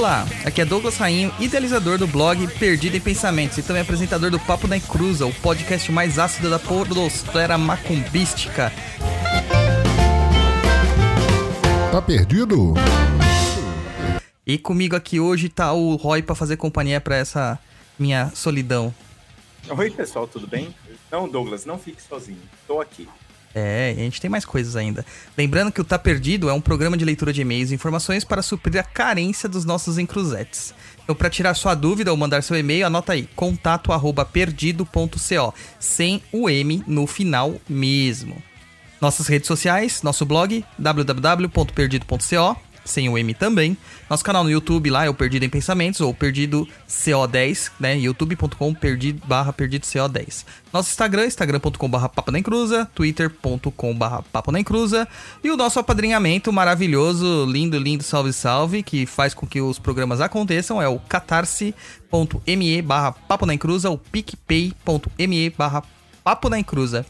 Olá, aqui é Douglas Rainho, idealizador do blog Perdido em Pensamentos e também apresentador do Papo da Encruza, o podcast mais ácido da podosfera macumbística. Tá perdido? E comigo aqui hoje tá o Roy para fazer companhia para essa minha solidão. Oi, pessoal, tudo bem? Não, Douglas, não fique sozinho. Estou aqui. É, a gente tem mais coisas ainda. Lembrando que o Tá Perdido é um programa de leitura de e-mails e informações para suprir a carência dos nossos encruzetes. Então, para tirar sua dúvida ou mandar seu e-mail, anota aí: contato@perdido.co, sem o M no final mesmo. Nossas redes sociais, nosso blog www.perdido.co sem o M também. Nosso canal no YouTube lá é o Perdido em Pensamentos, ou Perdido CO10, né? youtube.com perdido, barra perdido CO10. Nosso Instagram, instagram.com barra papo na encruza, twitter.com barra papo na encruza. E o nosso apadrinhamento maravilhoso, lindo, lindo, salve, salve, que faz com que os programas aconteçam, é o catarse.me barra papo na encruza, ou picpay.me barra papo na encruza.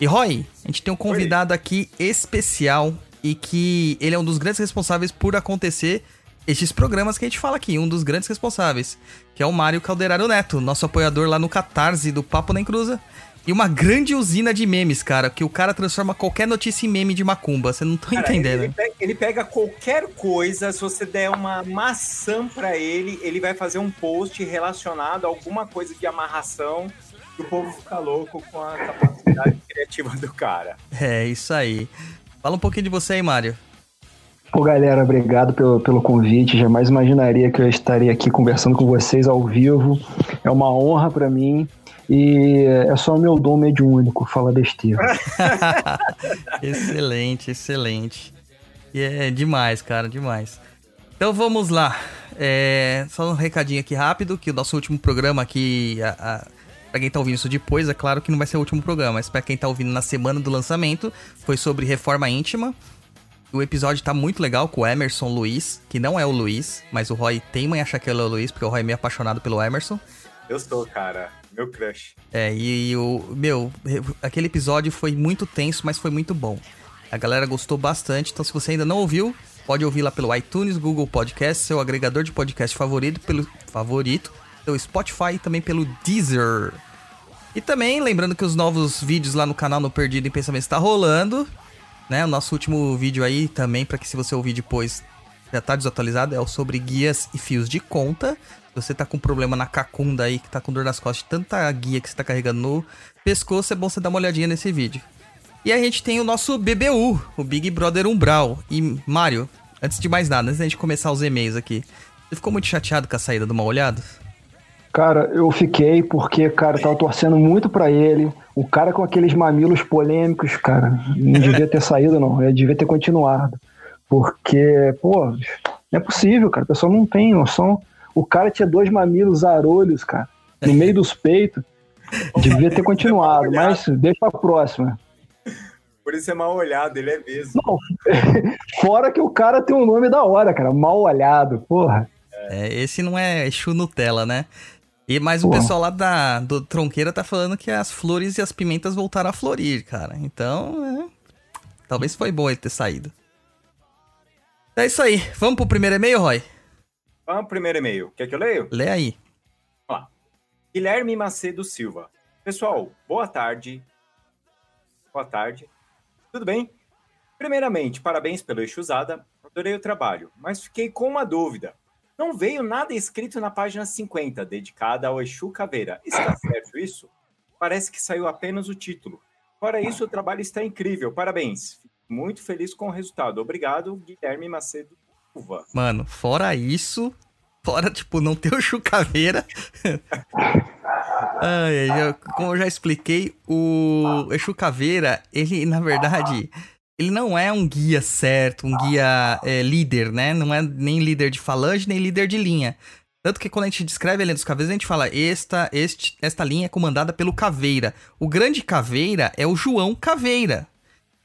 E Roy, a gente tem um convidado aqui especial e que ele é um dos grandes responsáveis por acontecer estes programas que a gente fala aqui, um dos grandes responsáveis, que é o Mário Calderaro Neto, nosso apoiador lá no Catarse do Papo na Encruza. E uma grande usina de memes, cara, que o cara transforma qualquer notícia em meme de macumba. Você não tá Cara, entendendo. Ele, pega, ele pega qualquer coisa, se você der uma maçã pra ele, ele vai fazer um post relacionado a alguma coisa de amarração e o povo fica louco com a capacidade criativa do cara. É, isso aí. Fala um pouquinho de você aí, Mário. Pô, galera, obrigado pelo, pelo convite. Jamais imaginaria que eu estaria aqui conversando com vocês ao vivo. É uma honra pra mim. E é só meu dom mediúnico falar besteira. excelente, excelente. E é demais, cara, demais. Então vamos lá. É, só um recadinho aqui rápido, que o nosso último programa aqui, a, a, pra quem tá ouvindo isso depois, é claro que não vai ser o último programa, mas pra quem tá ouvindo na semana do lançamento, foi sobre reforma íntima. O episódio tá muito legal com o Emerson Luiz, que não é o Luiz, mas o Roy tem em achar que ele é o Luiz, porque o Roy é meio apaixonado pelo Emerson. Eu sou, cara. Meu crush. É, e, e o. Meu, aquele episódio foi muito tenso, mas foi muito bom. A galera gostou bastante, então se você ainda não ouviu, pode ouvir lá pelo iTunes, Google Podcast, seu agregador de podcast favorito, pelo favorito, pelo Spotify e também pelo Deezer. E também, lembrando que os novos vídeos lá no canal no Perdido em Pensamento está rolando, né? O nosso último vídeo aí também, para que se você ouvir depois já tá desatualizado, é o sobre guias e fios de conta. Se você tá com problema na cacunda aí, que tá com dor nas costas, tanta guia que você tá carregando no pescoço, é bom você dar uma olhadinha nesse vídeo. E a gente tem o nosso BBU, o Big Brother Umbral. E, Mário, antes de mais nada, antes da gente começar os e-mails aqui, você ficou muito chateado com a saída do Mal Olhado? Cara, eu fiquei porque, cara, eu tava torcendo muito pra ele. O cara com aqueles mamilos polêmicos, cara, não devia ter saído, não. Ele devia ter continuado. Porque, pô, não é possível, cara. A pessoa não tem noção. O cara tinha dois mamilos arolhos, cara, no meio dos peitos. Devia ter continuado, mas deixa pra próxima. Por isso é mal olhado, ele é mesmo. Não, fora que o cara tem um nome da hora, cara. Mal olhado, porra. É, esse não é Exu Nutella, né? E, mas o pessoal lá da, do Tronqueira tá falando que as flores e as pimentas voltaram a florir, cara. Então, é, talvez foi bom ele ter saído. É isso aí. Vamos pro primeiro e-mail, Roy? Vamos pro primeiro e-mail. Quer que eu leio? Lê aí. Guilherme Macedo Silva. Pessoal, boa tarde. Boa tarde. Tudo bem? Primeiramente, parabéns pelo eixo usada. Adorei o trabalho, mas fiquei com uma dúvida. Não veio nada escrito na página 50, dedicada ao Exu Caveira. Está certo isso? Parece que saiu apenas o título. Fora isso, o trabalho está incrível. Parabéns. Fico muito feliz com o resultado. Obrigado, Guilherme Macedo Silva. Mano, fora isso, fora, tipo, não ter o Chucaveira. Ai, já, como eu já expliquei, o Exu Caveira, ele, na verdade, ele não é um guia certo, um guia é, líder, né? Não é nem líder de falange, nem líder de linha. Tanto que quando a gente descreve a linha dos caveiras, a gente fala, esta, este, esta linha é comandada pelo Caveira. O grande Caveira é o João Caveira.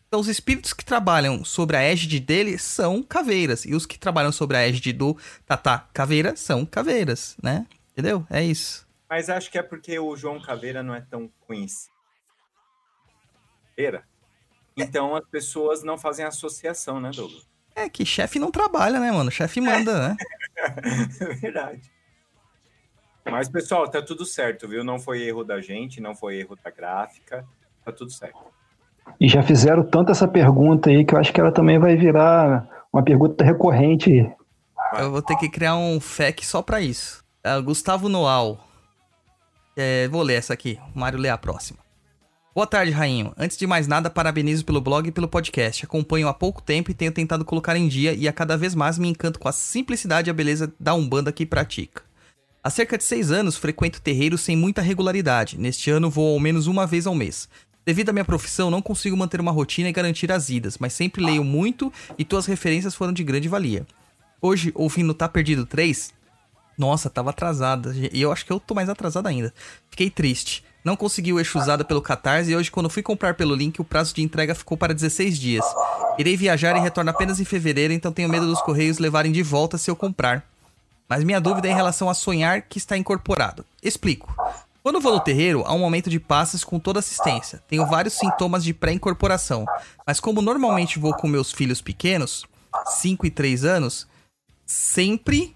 Então, os espíritos que trabalham sobre a égide dele são caveiras. E os que trabalham sobre a égide do Tatá Caveira são caveiras, né? Entendeu? É isso. Mas acho que é porque o João Caveira não é tão conhecido. Caveira? Então as pessoas não fazem associação, né, Douglas? É que chefe não trabalha, né, mano? Chefe manda, né? É verdade. Mas, pessoal, tá tudo certo, viu? Não foi erro da gente, não foi erro da gráfica. Tá tudo certo. E já fizeram tanto essa pergunta aí que eu acho que ela também vai virar uma pergunta recorrente. Eu vou ter que criar um FAQ só pra isso. Uh, Gustavo Noal. É, vou ler essa aqui. O Mário lê a próxima. Boa tarde, Rainho. Antes de mais nada, parabenizo pelo blog e pelo podcast. Acompanho há pouco tempo e tenho tentado colocar em dia e a cada vez mais me encanto com a simplicidade e a beleza da Umbanda que pratica. Há cerca de seis anos frequento terreiros sem muita regularidade. Neste ano vou ao menos uma vez ao mês. Devido à minha profissão, não consigo manter uma rotina e garantir as idas, mas sempre leio muito e tuas referências foram de grande valia. Hoje, ouvindo Tá Perdido 3, nossa, tava atrasada. E eu acho que eu tô mais atrasado ainda. Fiquei triste. Não consegui o eixo usado pelo Catarse e hoje, quando fui comprar pelo link, o prazo de entrega ficou para 16 dias. Irei viajar e retorno apenas em fevereiro, então tenho medo dos correios levarem de volta se eu comprar. Mas minha dúvida é em relação a sonhar que está incorporado. Explico. Quando vou no terreiro, há um momento de passes com toda assistência. Tenho vários sintomas de pré-incorporação, mas como normalmente vou com meus filhos pequenos, 5 e 3 anos, sempre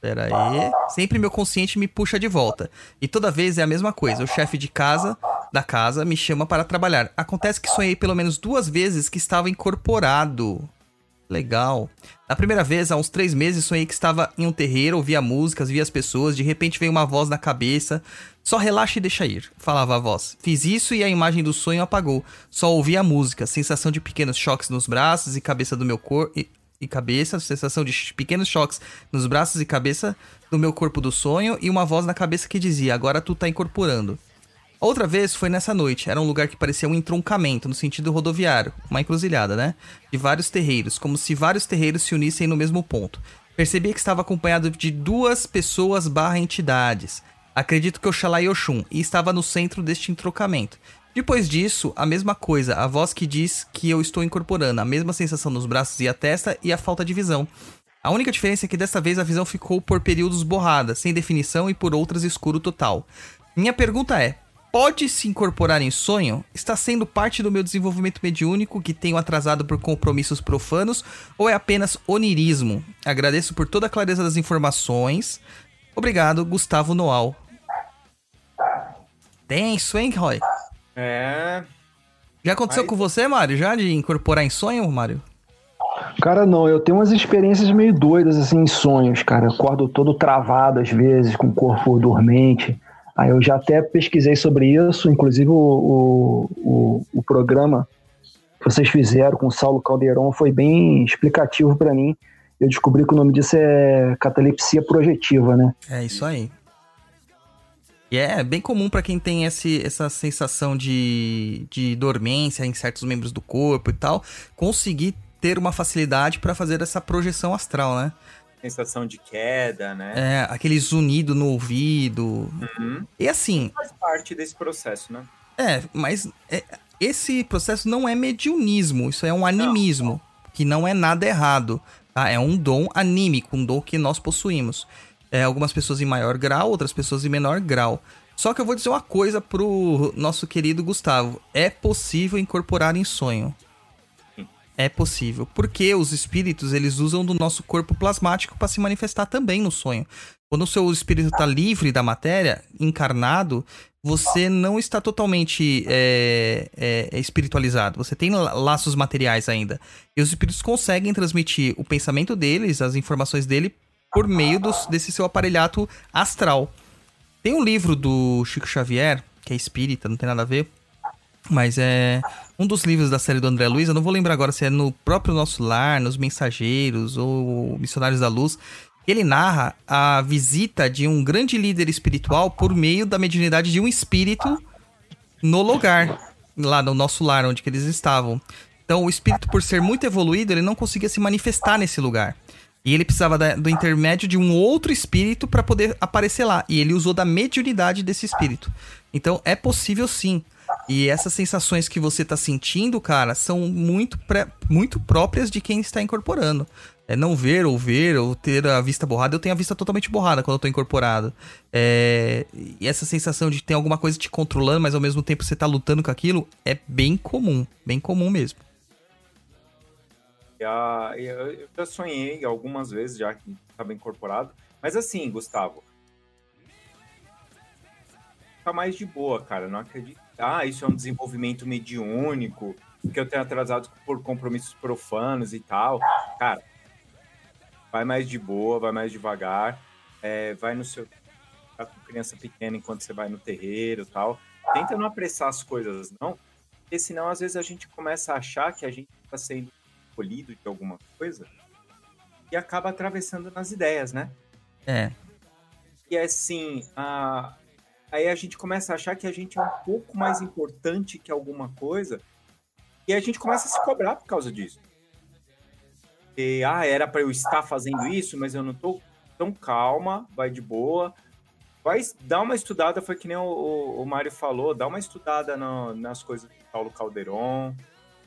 Pera aí. Sempre meu consciente me puxa de volta. E toda vez é a mesma coisa. O chefe de casa, da casa, me chama para trabalhar. Acontece que sonhei pelo menos duas vezes que estava incorporado. Legal. Na primeira vez, há uns três meses, sonhei que estava em um terreiro, ouvia músicas, via as pessoas, de repente veio uma voz na cabeça. Só relaxa e deixa ir, falava a voz. Fiz isso e a imagem do sonho apagou. Só ouvi a música, sensação de pequenos choques nos braços e cabeça do meu corpo cabeça, sensação de pequenos choques nos braços e cabeça do meu corpo do sonho e uma voz na cabeça que dizia: Agora tu tá incorporando. Outra vez foi nessa noite. Era um lugar que parecia um entroncamento, no sentido rodoviário, uma encruzilhada, né? De vários terreiros, como se vários terreiros se unissem no mesmo ponto. Percebi que estava acompanhado de duas pessoas barra entidades. Acredito que Oxalá e Oxum, e estava no centro deste entroncamento. Depois disso, a mesma coisa, a voz que diz que eu estou incorporando, a mesma sensação nos braços e a testa e a falta de visão. A única diferença é que desta vez a visão ficou por períodos borrada, sem definição e por outras escuro total. Minha pergunta é: pode se incorporar em sonho? Está sendo parte do meu desenvolvimento mediúnico que tenho atrasado por compromissos profanos ou é apenas onirismo? Agradeço por toda a clareza das informações. Obrigado, Gustavo Noal. Tenso, hein, Roy? É. Já aconteceu Mas- com você, Mário? Já de incorporar em sonho, Mário? Cara, não, eu tenho umas experiências meio doidas, assim, em sonhos, cara. Acordo todo travado às vezes, com o corpo dormente. Aí eu já até pesquisei sobre isso, inclusive o, o, o, o programa que vocês fizeram com o Saulo Caldeirão foi bem explicativo pra mim. Eu descobri que o nome disso é catalepsia projetiva, né? É isso aí. E é bem comum pra quem tem esse, essa sensação de, de dormência em certos membros do corpo e tal, conseguir ter uma facilidade pra fazer essa projeção astral, né? Sensação de queda, né? É, aquele zunido no ouvido. Uhum. E assim, Faz parte desse processo, né? É, mas é, esse processo não é mediunismo, isso é um animismo, que não é nada errado, tá? É um dom anímico, um dom que nós possuímos. É, algumas pessoas em maior grau, outras pessoas em menor grau. Só que eu vou dizer uma coisa pro nosso querido Gustavo: é possível incorporar em sonho. É possível, porque os espíritos eles usam do nosso corpo plasmático para se manifestar também no sonho. Quando o seu espírito está livre da matéria, encarnado, você não está totalmente é, é, é espiritualizado. Você tem la- laços materiais ainda. E os espíritos conseguem transmitir o pensamento deles, as informações dele, por meio desse seu aparelhato astral. Tem um livro do Chico Xavier, que é espírita, não tem nada a ver, mas é um dos livros da série do André Luiz. Eu não vou lembrar agora se é no próprio Nosso Lar, nos Mensageiros ou Missionários da Luz. Ele narra a visita de um grande líder espiritual por meio da mediunidade de um espírito no lugar, lá no nosso lar, onde eles estavam. Então, o espírito, por ser muito evoluído, ele não conseguia se manifestar nesse lugar. E ele precisava da- do intermédio de um outro espírito para poder aparecer lá. E ele usou da mediunidade desse espírito. Então, é possível sim. E essas sensações que você tá sentindo, cara, são muito, pré- muito próprias de quem está incorporando. É não ver ou ver ou ter a vista borrada. Eu tenho a vista totalmente borrada quando eu tô incorporado. É, E essa sensação de ter alguma coisa te controlando, mas ao mesmo tempo você tá lutando com aquilo, é bem comum. Bem comum mesmo. Eu, já sonhei algumas vezes, já que estava incorporado. Mas assim, Gustavo, tá mais de boa, cara. Não acredito. Ah, isso é um desenvolvimento mediúnico, que eu tenho atrasado por compromissos profanos e tal. Cara, vai mais de boa, vai mais devagar, é, vai no seu. Tá com criança pequena enquanto você vai no terreiro e tal. Tenta não apressar as coisas, não, porque senão às vezes a gente começa a achar que a gente está sendo escolhido de alguma coisa e acaba atravessando nas ideias, né? É. E assim, a... aí a gente começa a achar que a gente é um pouco mais importante que alguma coisa e a gente começa a se cobrar por causa disso. E, ah, era para eu estar fazendo isso, mas eu não tô. Então calma, vai de boa. Vai dar uma estudada, foi que nem o, o, o Mário falou, dá uma estudada no, nas coisas do Paulo Calderon,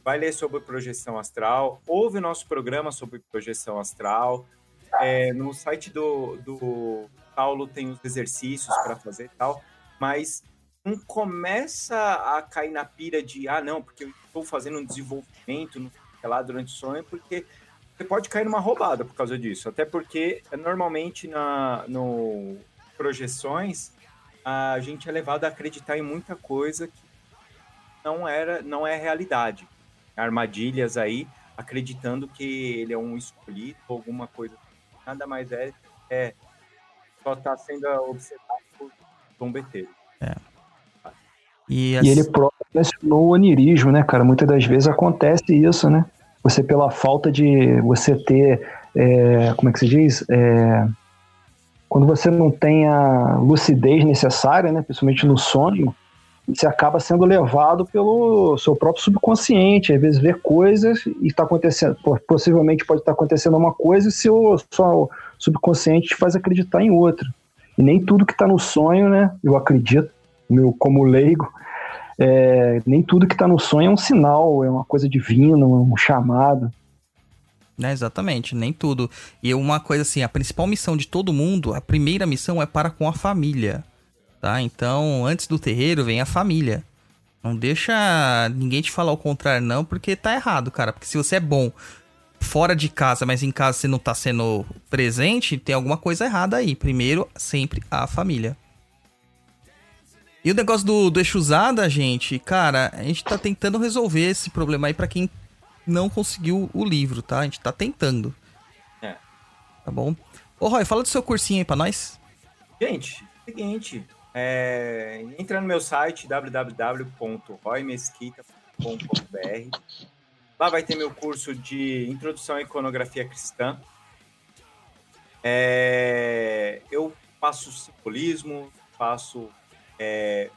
vai ler sobre projeção astral, ouve o nosso programa sobre projeção astral. É, no site do, do Paulo tem os exercícios para fazer e tal, mas não começa a cair na pira de, ah, não, porque eu estou fazendo um desenvolvimento no, lá durante o sonho, porque você pode cair numa roubada por causa disso. Até porque, normalmente, na, no projeções, a gente é levado a acreditar em muita coisa que não era, não é realidade armadilhas aí, acreditando que ele é um escolhido ou alguma coisa. Nada mais é, é só está sendo observado por Tom Beteiro. É. E, e ele próprio mencionou o onirismo, né, cara? Muitas das vezes acontece isso, né? Você, pela falta de você ter, é, como é que se diz? É, quando você não tem a lucidez necessária, né, principalmente no sonho, você acaba sendo levado pelo seu próprio subconsciente, às vezes vê coisas e está acontecendo, possivelmente pode estar acontecendo uma coisa e seu, seu subconsciente te faz acreditar em outra. E nem tudo que está no sonho, né, eu acredito, meu como leigo, é, nem tudo que está no sonho é um sinal, é uma coisa divina, um chamado. É, exatamente, nem tudo. E uma coisa assim, a principal missão de todo mundo, a primeira missão é para com a família tá? Então, antes do terreiro vem a família. Não deixa ninguém te falar o contrário, não, porque tá errado, cara. Porque se você é bom fora de casa, mas em casa você não tá sendo presente, tem alguma coisa errada aí. Primeiro, sempre a família. E o negócio do, do Exusada, gente, cara, a gente tá tentando resolver esse problema aí para quem não conseguiu o livro, tá? A gente tá tentando. É. Tá bom? Ô, Roy, fala do seu cursinho aí pra nós. Gente, seguinte, é, entra no meu site www.roymesquita.com.br. Lá vai ter meu curso de Introdução à Iconografia Cristã. É, eu faço simbolismo, faço é,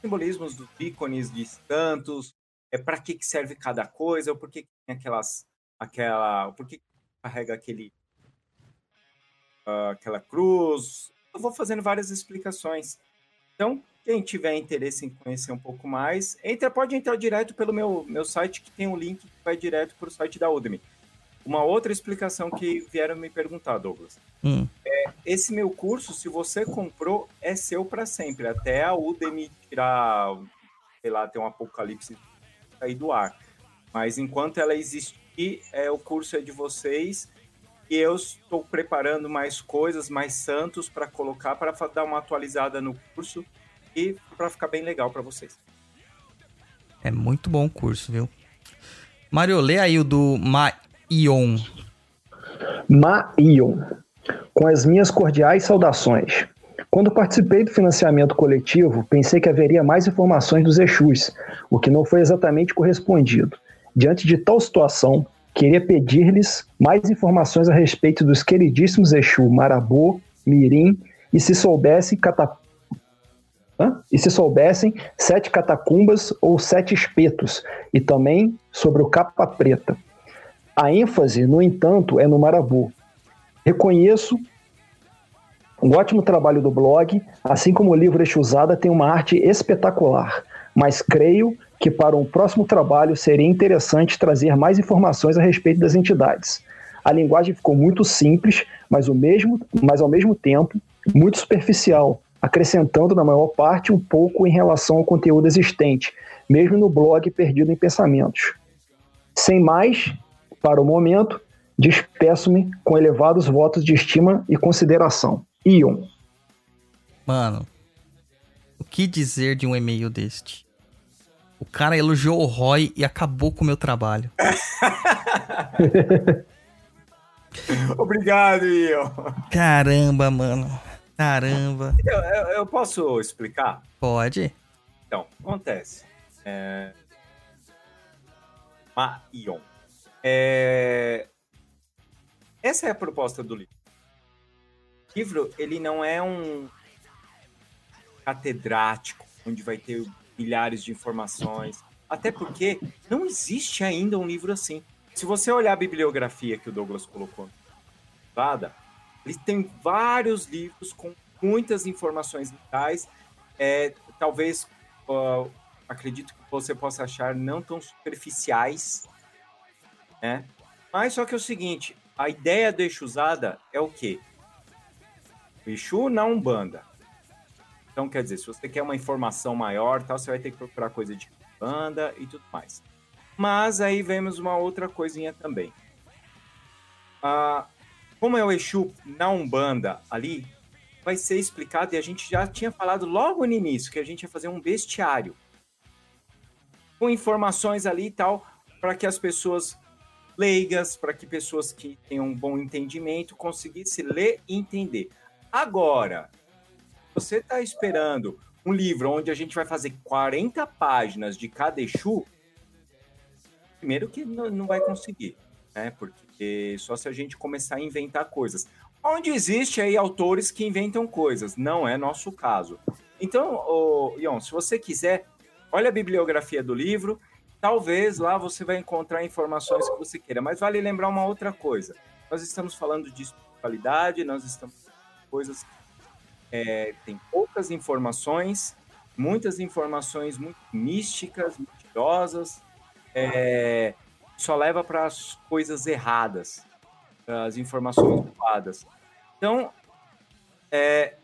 simbolismos dos ícones de santos, é para que, que serve cada coisa, por que, tem aquelas, aquela, por que, que carrega aquele, uh, aquela cruz, eu vou fazendo várias explicações. Então, quem tiver interesse em conhecer um pouco mais, entra, pode entrar direto pelo meu, meu site, que tem um link que vai direto para o site da Udemy. Uma outra explicação que vieram me perguntar, Douglas. Hum. É, esse meu curso, se você comprou, é seu para sempre, até a Udemy tirar, sei lá, ter um apocalipse sair do ar. Mas enquanto ela existir, é, o curso é de vocês e eu estou preparando mais coisas, mais santos para colocar, para dar uma atualizada no curso e para ficar bem legal para vocês. É muito bom o curso, viu? Mário, lê aí o do Maion. Maion. Com as minhas cordiais saudações. Quando participei do financiamento coletivo, pensei que haveria mais informações dos Exus, o que não foi exatamente correspondido. Diante de tal situação, queria pedir-lhes mais informações a respeito dos queridíssimos Exu Marabô, Mirim e se soubessem e se soubessem sete catacumbas ou sete espetos, e também sobre o capa preta. A ênfase, no entanto, é no Marabô. Reconheço um ótimo trabalho do blog, assim como o livro Exusada tem uma arte espetacular, mas creio que para um próximo trabalho seria interessante trazer mais informações a respeito das entidades. A linguagem ficou muito simples, mas, o mesmo, mas ao mesmo tempo muito superficial, acrescentando na maior parte um pouco em relação ao conteúdo existente, mesmo no blog Perdido em Pensamentos. Sem mais, para o momento, despeço-me com elevados votos de estima e consideração. Ion. Mano, o que dizer de um e-mail deste? O cara elogiou o Roy e acabou com o meu trabalho. Obrigado, Ion. Caramba, mano. Caramba. Eu, eu, eu posso explicar? Pode? Então, acontece. É... Ma Ion. É... Essa é a proposta do livro. O livro, ele não é um catedrático, onde vai ter milhares de informações. Até porque não existe ainda um livro assim. Se você olhar a bibliografia que o Douglas colocou nada, ele tem vários livros com muitas informações vitais. É, talvez, uh, acredito que você possa achar não tão superficiais, né? Mas só que é o seguinte, a ideia do Exu usada é o quê? O Exu na Umbanda. Então, quer dizer, se você quer uma informação maior, tal, você vai ter que procurar coisa de banda e tudo mais. Mas aí vemos uma outra coisinha também. Ah, como é o Exu na Umbanda ali, vai ser explicado, e a gente já tinha falado logo no início, que a gente ia fazer um bestiário. Com informações ali e tal, para que as pessoas leigas, para que pessoas que tenham um bom entendimento conseguissem ler e entender. Agora, você está esperando um livro onde a gente vai fazer 40 páginas de cada Exu, primeiro que não, vai conseguir, né? Porque só se a gente começar a inventar coisas. Onde existe aí autores que inventam coisas, não é nosso caso. Então, oh, Ion, se você quiser, olha a bibliografia do livro, talvez lá você vai encontrar informações que você queira. Mas vale lembrar uma outra coisa. Nós estamos falando de espiritualidade, nós estamos coisas que é, tem poucas informações, muitas informações muito místicas, mentirosas, é, só leva para as coisas erradas, as informações erradas. Então, é,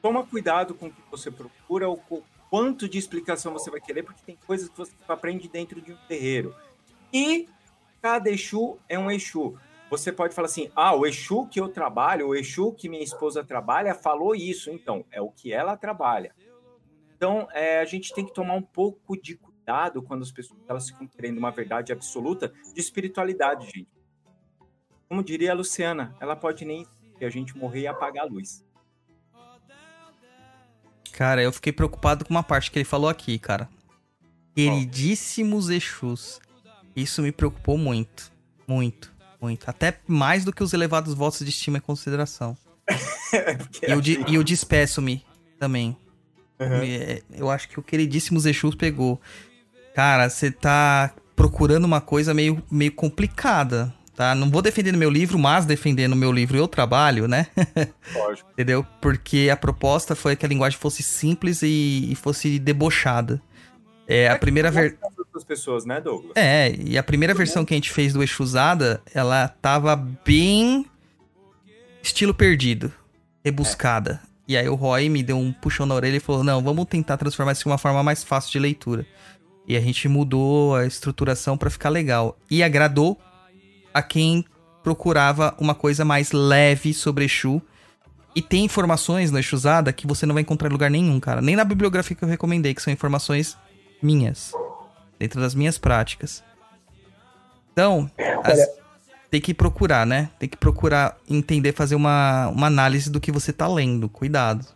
toma cuidado com o que você procura, o quanto de explicação você vai querer, porque tem coisas que você aprende dentro de um terreiro. E cada Exu é um Exu. Você pode falar assim: ah, o Exu que eu trabalho, o Exu que minha esposa trabalha, falou isso. Então, é o que ela trabalha. Então, é, a gente tem que tomar um pouco de cuidado quando as pessoas elas ficam querendo uma verdade absoluta de espiritualidade, gente. Como diria a Luciana, ela pode nem que a gente morrer e apagar a luz. Cara, eu fiquei preocupado com uma parte que ele falou aqui, cara. Queridíssimos Exus. Isso me preocupou muito. Muito, muito. Até mais do que os elevados votos de estima e consideração. e, o de, e o despeço-me também. Uhum. Eu acho que o queridíssimos Exus pegou. Cara, você tá procurando uma coisa meio, meio complicada, tá? Não vou defender no meu livro, mas defendendo o meu livro eu trabalho, né? Lógico. Entendeu? Porque a proposta foi que a linguagem fosse simples e, e fosse debochada. É, a primeira pessoas, né, Douglas? É, e a primeira versão que a gente fez do Exusada, ela tava bem estilo perdido, rebuscada. É. E aí o Roy me deu um puxão na orelha e falou: "Não, vamos tentar transformar isso em uma forma mais fácil de leitura". E a gente mudou a estruturação para ficar legal. E agradou a quem procurava uma coisa mais leve sobre Exu. E tem informações no Exusada que você não vai encontrar em lugar nenhum, cara. Nem na bibliografia que eu recomendei, que são informações minhas. Dentro das minhas práticas. Então, as... tem que procurar, né? Tem que procurar entender, fazer uma, uma análise do que você tá lendo. Cuidado.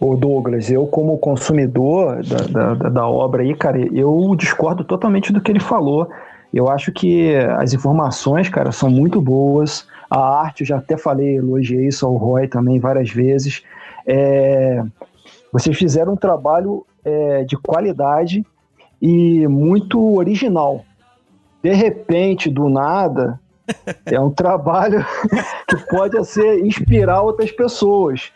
O Douglas, eu como consumidor da, da, da, obra aí, cara, eu discordo totalmente do que ele falou. Eu acho que as informações, cara, são muito boas. A arte, eu já até falei, elogiei isso ao Roy também várias vezes. É, vocês fizeram um trabalho é, de qualidade e muito original. De repente, do nada, é um trabalho que pode ser inspirar outras pessoas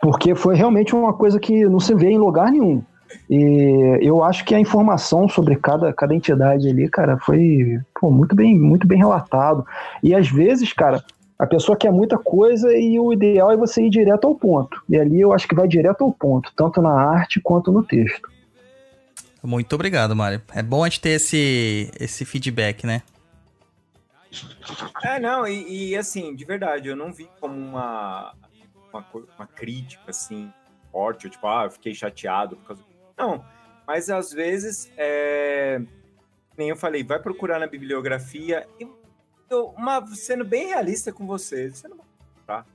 porque foi realmente uma coisa que não se vê em lugar nenhum. E eu acho que a informação sobre cada, cada entidade ali, cara, foi pô, muito bem muito bem relatado. E às vezes, cara, a pessoa quer muita coisa e o ideal é você ir direto ao ponto. E ali eu acho que vai direto ao ponto, tanto na arte quanto no texto. Muito obrigado, Mário. É bom a gente ter esse, esse feedback, né? É, não, e, e, assim, de verdade, eu não vi como uma, uma, uma crítica, assim, forte, tipo, ah, eu fiquei chateado por causa. Não, mas às vezes, é... nem eu falei, vai procurar na bibliografia. Eu, uma, sendo bem realista com você, você não vai encontrar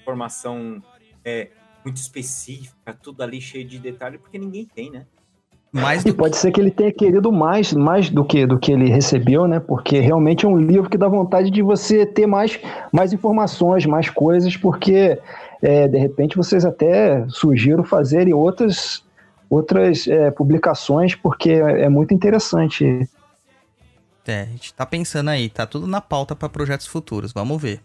informação é, muito específica, tudo ali cheio de detalhe, porque ninguém tem, né? Mais e pode ser que ele tenha querido mais, mais do que do que ele recebeu, né? Porque realmente é um livro que dá vontade de você ter mais, mais informações, mais coisas, porque é, de repente vocês até sugiro fazerem outras, outras é, publicações, porque é, é muito interessante. É, a gente tá pensando aí, tá tudo na pauta para projetos futuros, vamos ver.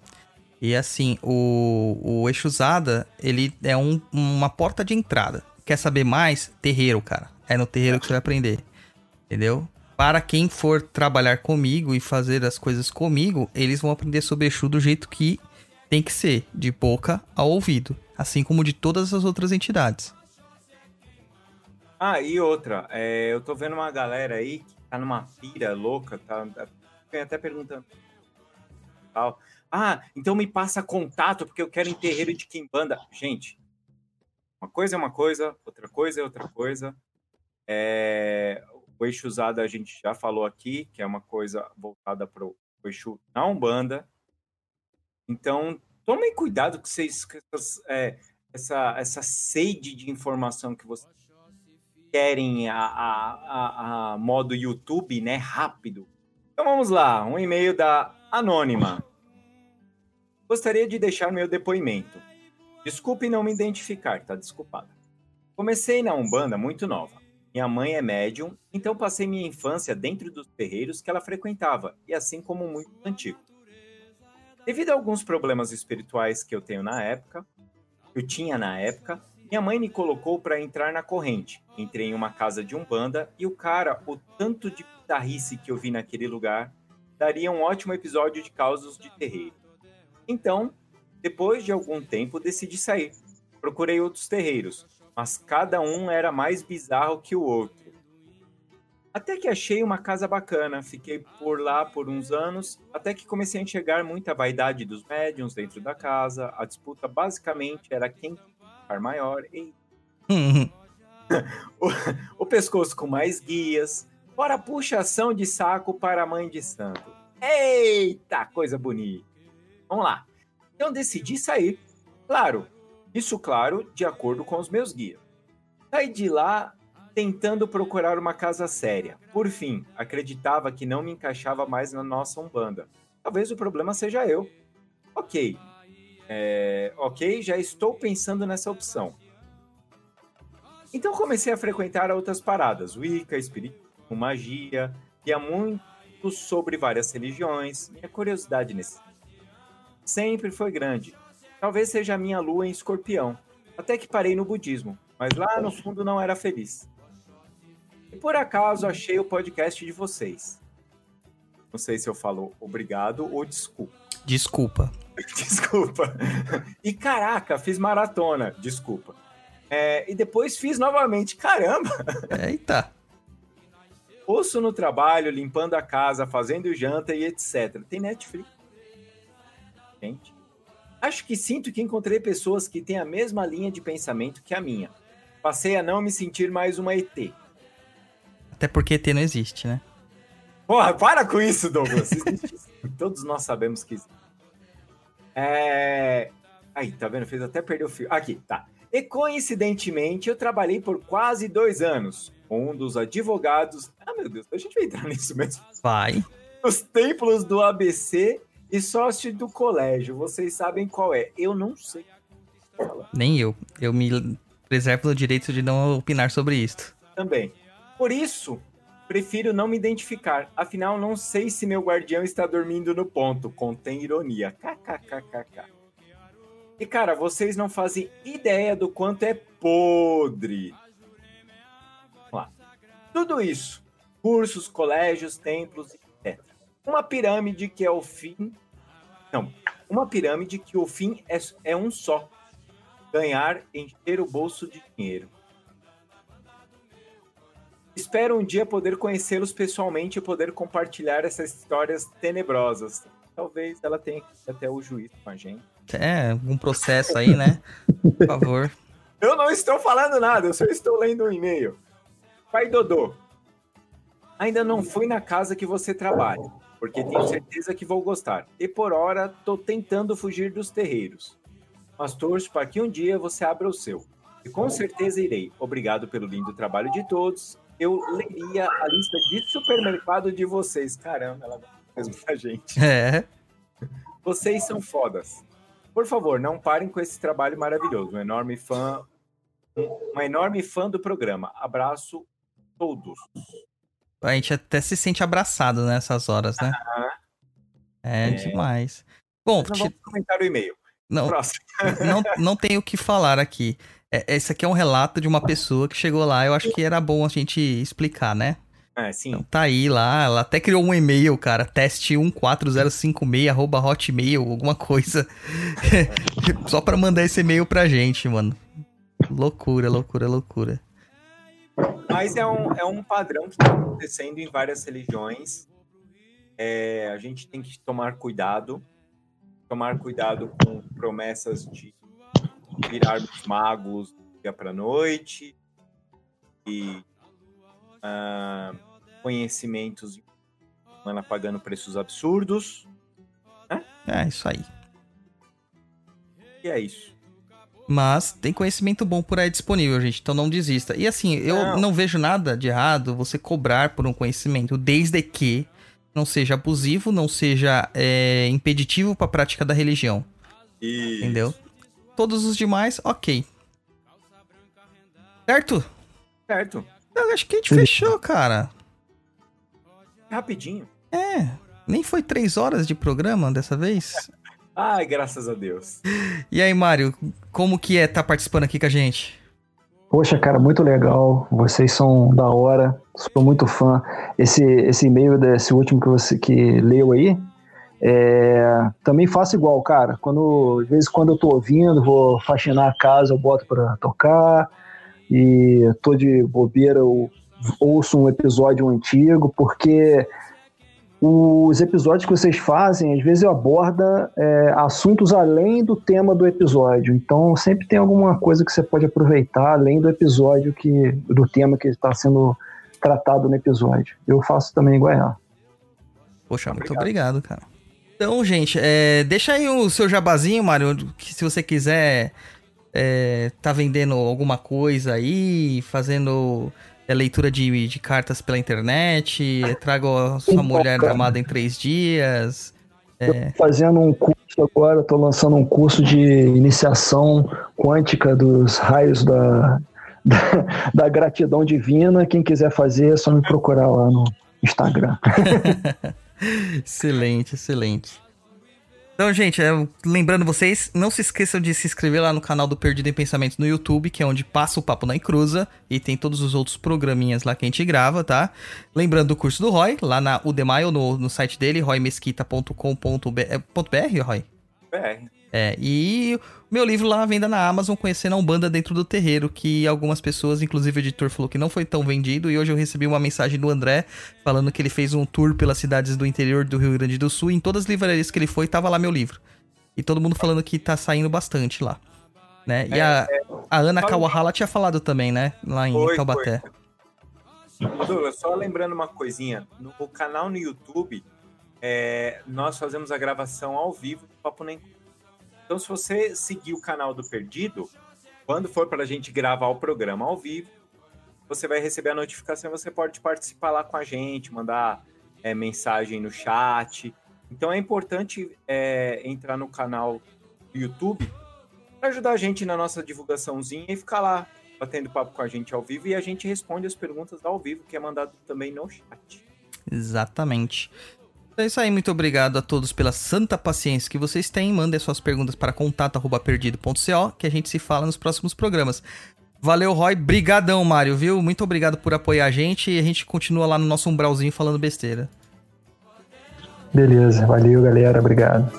E assim, o, o Exusada, ele é um, uma porta de entrada. Quer saber mais? Terreiro, cara. É no terreiro que você vai aprender. Entendeu? Para quem for trabalhar comigo e fazer as coisas comigo, eles vão aprender sobre Exu do jeito que tem que ser, de boca ao ouvido, assim como de todas as outras entidades. Ah, e outra, é, eu tô vendo uma galera aí que tá numa pira louca, tá, até perguntando. Ah, então me passa contato porque eu quero em terreiro de Kimbanda. Gente, uma coisa é uma coisa, outra coisa é outra coisa. É, o eixo usado a gente já falou aqui, que é uma coisa voltada para o eixo na Umbanda. Então, tomem cuidado com vocês, essas, é, essa, essa sede de informação que vocês querem a, a, a, a modo YouTube, né? Rápido. Então vamos lá, um e-mail da Anônima. Gostaria de deixar meu depoimento. Desculpe não me identificar, tá desculpada. Comecei na Umbanda muito nova. Minha mãe é médium, então passei minha infância dentro dos terreiros que ela frequentava, e assim como muito antigo. Devido a alguns problemas espirituais que eu tenho na época, eu tinha na época, minha mãe me colocou para entrar na corrente. Entrei em uma casa de umbanda e o cara, o tanto de bizarrice que eu vi naquele lugar, daria um ótimo episódio de causos de terreiro. Então, depois de algum tempo, decidi sair. Procurei outros terreiros, mas cada um era mais bizarro que o outro. Até que achei uma casa bacana, fiquei por lá por uns anos, até que comecei a enxergar muita vaidade dos médiums dentro da casa. A disputa basicamente era quem ficar maior e o, o, pescoço com mais guias, fora puxação de saco para a mãe de santo. Eita, coisa bonita. Vamos lá. Então decidi sair. Claro, isso, claro, de acordo com os meus guias. Saí de lá tentando procurar uma casa séria. Por fim, acreditava que não me encaixava mais na nossa Umbanda. Talvez o problema seja eu. Ok. É, ok, já estou pensando nessa opção. Então comecei a frequentar outras paradas, Wicca, Espiritismo, Magia, há muito sobre várias religiões. Minha curiosidade nesse sempre foi grande. Talvez seja a minha lua em escorpião. Até que parei no budismo, mas lá no fundo não era feliz. E por acaso achei o podcast de vocês. Não sei se eu falo obrigado ou desculpa. Desculpa. desculpa. E caraca, fiz maratona. Desculpa. É, e depois fiz novamente. Caramba! Eita! Ouço no trabalho, limpando a casa, fazendo janta e etc. Tem Netflix. Gente. Acho que sinto que encontrei pessoas que têm a mesma linha de pensamento que a minha. Passei a não me sentir mais uma ET. Até porque ET não existe, né? Porra, para com isso, Douglas. Todos nós sabemos que existe. É... Aí, tá vendo? Fez até perder o fio. Aqui, tá. E coincidentemente, eu trabalhei por quase dois anos com um dos advogados. Ah, meu Deus, a gente vai entrar nisso mesmo. Vai. Os templos do ABC e sócio do colégio. Vocês sabem qual é? Eu não sei. Nem eu. Eu me preservo o direito de não opinar sobre isso. Também. Por isso, prefiro não me identificar. Afinal, não sei se meu guardião está dormindo no ponto. Contém ironia. KKKKK. E cara, vocês não fazem ideia do quanto é podre. Vamos lá. Tudo isso. Cursos, colégios, templos, etc uma pirâmide que é o fim. Não, uma pirâmide que o fim é, é um só: ganhar, encher o bolso de dinheiro. Espero um dia poder conhecê-los pessoalmente e poder compartilhar essas histórias tenebrosas. Talvez ela tenha que ir até o juiz com a gente. É, um processo aí, né? Por favor. Eu não estou falando nada, eu só estou lendo um e-mail. Pai Dodô, ainda não fui na casa que você trabalha, porque tenho certeza que vou gostar. E por hora, tô tentando fugir dos terreiros. Mas torço para que um dia você abra o seu. E com certeza irei. Obrigado pelo lindo trabalho de todos. Eu leria a lista de supermercado de vocês. Caramba, ela mesmo pra gente. É. Vocês são fodas. Por favor, não parem com esse trabalho maravilhoso. Um enorme fã, uma enorme fã do programa. Abraço todos. A gente até se sente abraçado nessas horas, né? É, É. demais. Bom, Não ti- vamos comentar o e-mail. não, não, não tenho o que falar aqui. É, esse aqui é um relato de uma pessoa que chegou lá. Eu acho que era bom a gente explicar, né? É, sim. Então tá aí lá, ela até criou um e-mail, cara, teste14056 arroba hotmail, alguma coisa. Só pra mandar esse e-mail pra gente, mano. Loucura, loucura, loucura. Mas é um, é um padrão que está acontecendo em várias religiões. É, a gente tem que tomar cuidado. Tomar cuidado com promessas de virarmos magos do dia para noite. E ah, conhecimentos humana pagando preços absurdos. É, isso aí. E é isso. Mas tem conhecimento bom por aí disponível, gente. Então não desista. E assim, eu Não. não vejo nada de errado você cobrar por um conhecimento, desde que não seja abusivo, não seja é, impeditivo pra prática da religião. E... Entendeu? Todos os demais, ok. Certo? Certo. Eu acho que a gente fechou, cara. Rapidinho. É. Nem foi três horas de programa dessa vez. Ai, graças a Deus. E aí, Mário, como que é estar participando aqui com a gente? Poxa, cara, muito legal. Vocês são da hora. Sou muito fã. Esse, esse e-mail desse último que você que leu aí, é, também faço igual, cara. Quando, às vezes, quando eu tô ouvindo, vou faxinar a casa, eu boto pra tocar. E tô de bobeira, eu ouço um episódio antigo, porque os episódios que vocês fazem, às vezes eu aborda é, assuntos além do tema do episódio. Então sempre tem alguma coisa que você pode aproveitar além do episódio que do tema que está sendo tratado no episódio. Eu faço também a ela. Poxa, muito Obrigado. obrigado, cara. Então, gente, é, deixa aí o seu jabazinho, Mário, que se você quiser é, tá vendendo alguma coisa aí, fazendo é, leitura de, de cartas pela internet, traga a sua Então, mulher cara. amada em três dias. Fazendo um curso agora, estou lançando um curso de iniciação quântica dos raios da, da, da gratidão divina. Quem quiser fazer é só me procurar lá no Instagram. Excelente, excelente. Então, gente, é, lembrando vocês, não se esqueçam de se inscrever lá no canal do Perdido em Pensamentos no YouTube, que é onde passa o papo na encruza, e tem todos os outros programinhas lá que a gente grava, tá? Lembrando do curso do Roy, lá na Udemy ou no, no site dele, roymesquita.com.br, é, ponto .br, Roy? É, É, e meu livro lá venda na Amazon, Conhecendo a Umbanda Dentro do Terreiro, que algumas pessoas, inclusive o editor, falou que não foi tão vendido, e hoje eu recebi uma mensagem do André, falando que ele fez um tour pelas cidades do interior do Rio Grande do Sul, e em todas as livrarias que ele foi, tava lá meu livro. E todo mundo falando que tá saindo bastante lá. Né? E a, a Ana Kawahala tinha falado também, né? Lá em Foi, Taubaté. Douglas, só lembrando uma coisinha, no canal no YouTube, é, nós fazemos a gravação ao vivo do Papo Nem. Então, se você seguir o canal do Perdido, quando for para a gente gravar o programa ao vivo, você vai receber a notificação, você pode participar lá com a gente, mandar é, mensagem no chat. Então, é importante é, entrar no canal do YouTube para ajudar a gente na nossa divulgaçãozinha e ficar lá batendo papo com a gente ao vivo e a gente responde as perguntas ao vivo, que é mandado também no chat. Exatamente. É isso aí, muito obrigado a todos pela santa paciência que vocês têm. Mandem suas perguntas para contato@perdido.co, que a gente se fala nos próximos programas. Valeu, Roy. Brigadão, Mário, viu? Muito obrigado por apoiar a gente e a gente continua lá no nosso umbralzinho falando besteira. Beleza, valeu galera, obrigado.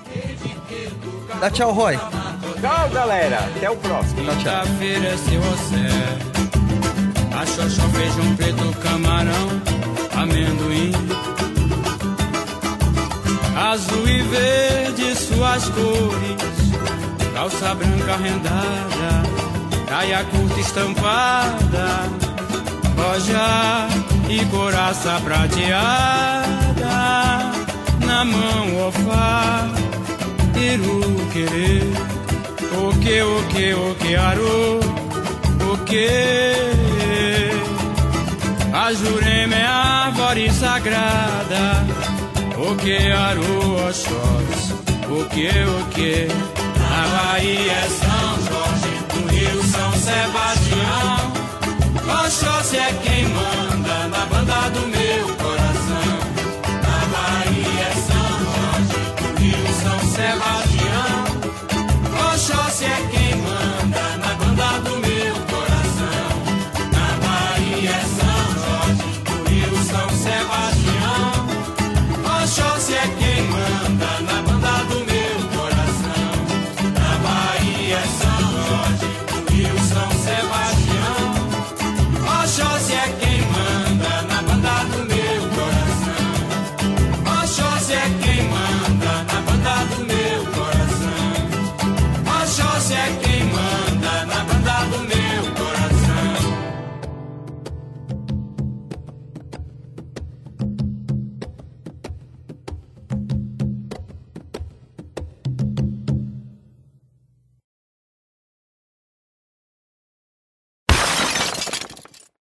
Dá tchau, Roy. Tchau, galera. Até o próximo. Tchau, tchau. Quinta-feira se você Axoxó, feijão preto, camarão, amendoim. Azul e verde suas cores, calça branca rendada, caia curta estampada, roja e coraça prateada, na mão ofá, peru querer, o que, o que, o que, arô, o que. A Jurema é árvore sagrada, o que Oxós, o que, o que. A Bahia é São Jorge, do Rio São Sebastião, Oxóssi é quem